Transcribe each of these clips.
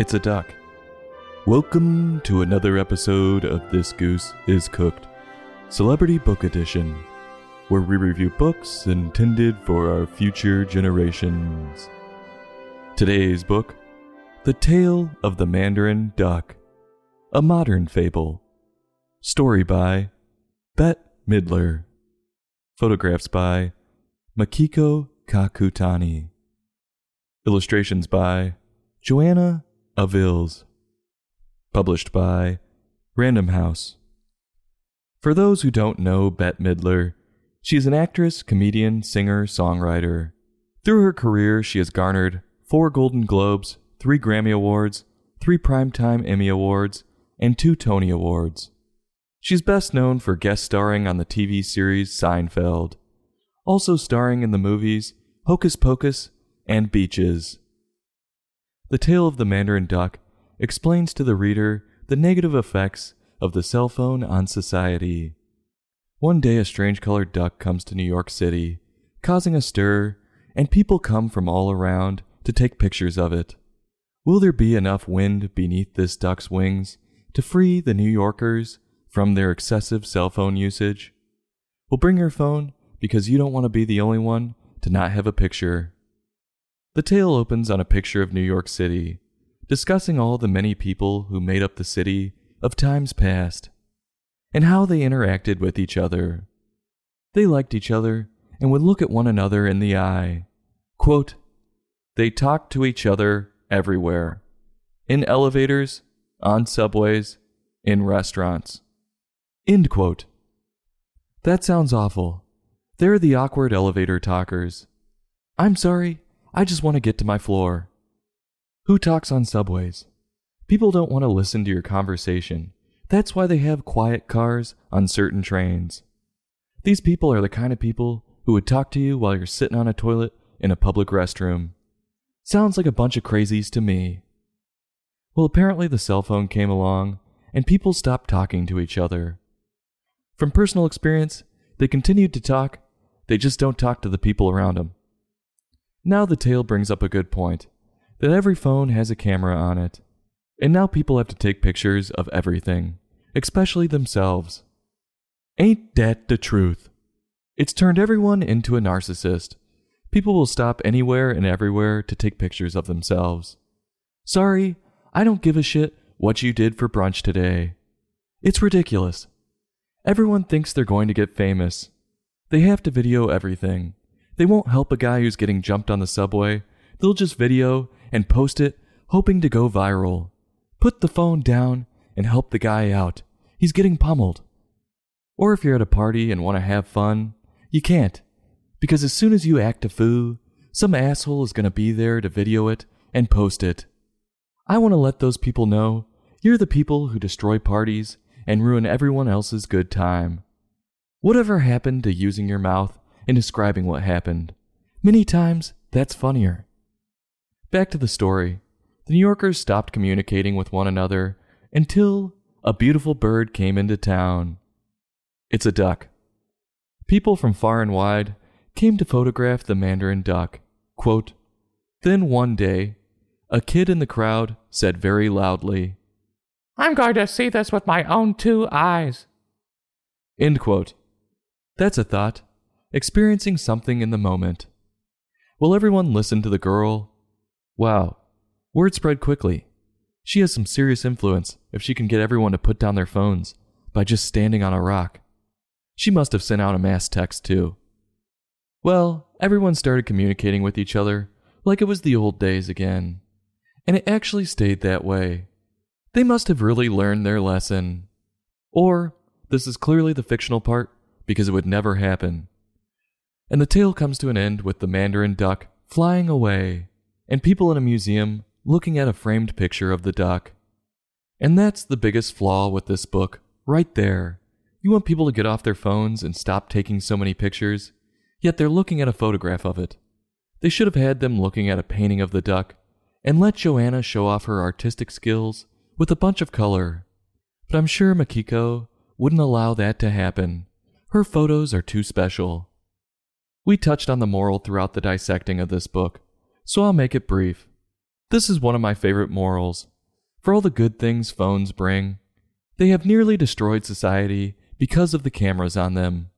It's a duck. Welcome to another episode of This Goose is Cooked, Celebrity Book Edition, where we review books intended for our future generations. Today's book The Tale of the Mandarin Duck, a modern fable. Story by Bette Midler. Photographs by Makiko Kakutani. Illustrations by Joana Avillez. Published by Random House. For those who don't know Bette Midler, she is an actress, comedian, singer, songwriter. Through her career, she has garnered four Golden Globes, three Grammy Awards, three Primetime Emmy Awards, and two Tony Awards. She's best known for guest starring on the TV series Seinfeld, also starring in the movies Hocus Pocus and Beaches. The Tale of the Mandarin Duck explains to the reader the negative effects of the cell phone on society. One day, a strange colored duck comes to New York City, causing a stir, and people come from all around to take pictures of it. Will there be enough wind beneath this duck's wings to free the New Yorkers from their excessive cell phone usage? Well, bring your phone because you don't want to be the only one to not have a picture. The tale opens on a picture of New York City, discussing all the many people who made up the city of times past, and how they interacted with each other. They liked each other and would look at one another in the eye. Quote, they talked to each other everywhere in elevators, on subways, in restaurants. End quote. That sounds awful. They're the awkward elevator talkers. I'm sorry, I just want to get to my floor. Who talks on subways? People don't want to listen to your conversation. That's why they have quiet cars on certain trains. These people are the kind of people who would talk to you while you're sitting on a toilet in a public restroom. Sounds like a bunch of crazies to me. Well, apparently the cell phone came along, and people stopped talking to each other. From personal experience, they continued to talk, they just don't talk to the people around them. Now the tale brings up a good point that every phone has a camera on it, and now people have to take pictures of everything, especially themselves. Ain't that the truth? It's turned everyone into a narcissist. People will stop anywhere and everywhere to take pictures of themselves. Sorry, I don't give a shit what you did for brunch today. It's ridiculous. Everyone thinks they're going to get famous. They have to video everything. They won't help a guy who's getting jumped on the subway. They'll just video and post it, hoping to go viral. Put the phone down and help the guy out. He's getting pummeled. Or if you're at a party and want to have fun, you can't. Because as soon as you act a fool, some asshole is going to be there to video it and post it. I want to let those people know you're the people who destroy parties and ruin everyone else's good time. Whatever happened to using your mouth in describing what happened? Many times, that's funnier. Back to the story. The New Yorkers stopped communicating with one another until a beautiful bird came into town. It's a duck. People from far and wide came to photograph the mandarin duck. Quote, then one day, a kid in the crowd said very loudly, I'm going to see this with my own two eyes. End quote. That's a thought, experiencing something in the moment. Will everyone listen to the girl? Wow, word spread quickly. She has some serious influence if she can get everyone to put down their phones by just standing on a rock. She must have sent out a mass text too. Well, everyone started communicating with each other like it was the old days again. And it actually stayed that way. They must have really learned their lesson. Or, this is clearly the fictional part because it would never happen. And the tale comes to an end with the mandarin duck flying away, and people in a museum looking at a framed picture of the duck. And that's the biggest flaw with this book, right there. You want people to get off their phones and stop taking so many pictures, yet they're looking at a photograph of it. They should have had them looking at a painting of the duck and let Joana show off her artistic skills with a bunch of color. But I'm sure Makiko wouldn't allow that to happen. Her photos are too special. We touched on the moral throughout the dissecting of this book, so I'll make it brief. This is one of my favorite morals. For all the good things phones bring, they have nearly destroyed society because of the cameras on them.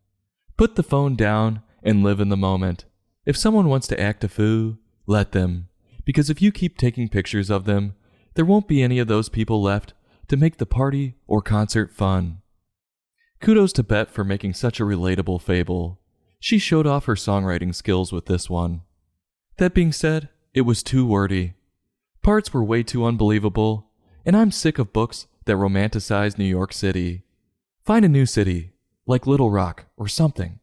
Put the phone down and live in the moment. If someone wants to act a fool, let them. Because if you keep taking pictures of them, there won't be any of those people left to make the party or concert fun. Kudos to Bette for making such a relatable fable. She showed off her songwriting skills with this one. That being said, it was too wordy. Parts were way too unbelievable, and I'm sick of books that romanticize New York City. Find a new city, like Little Rock or something.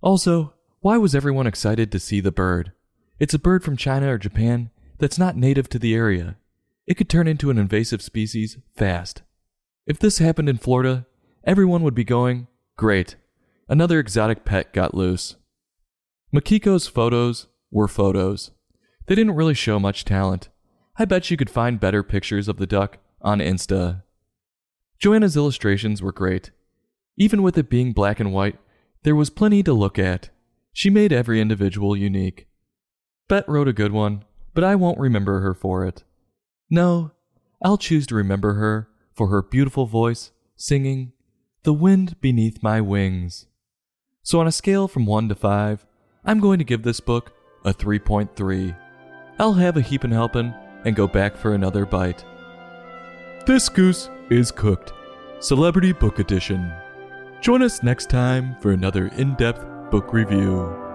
Also, why was everyone excited to see the bird? It's a bird from China or Japan that's not native to the area. It could turn into an invasive species fast. If this happened in Florida, everyone would be going, Great, another exotic pet got loose. Makiko's photos were photos. They didn't really show much talent. I bet you could find better pictures of the duck on Insta. Joana's illustrations were great. Even with it being black and white, there was plenty to look at. She made every individual unique. Bette wrote a good one, but I won't remember her for it. No, I'll choose to remember her for her beautiful voice singing The Wind Beneath My Wings. So, on a scale from 1 to 5, I'm going to give this book a 3.3. I'll have a heapin' helpin' and go back for another bite. This goose is cooked. Celebrity Book Edition. Join us next time for another in depth book review.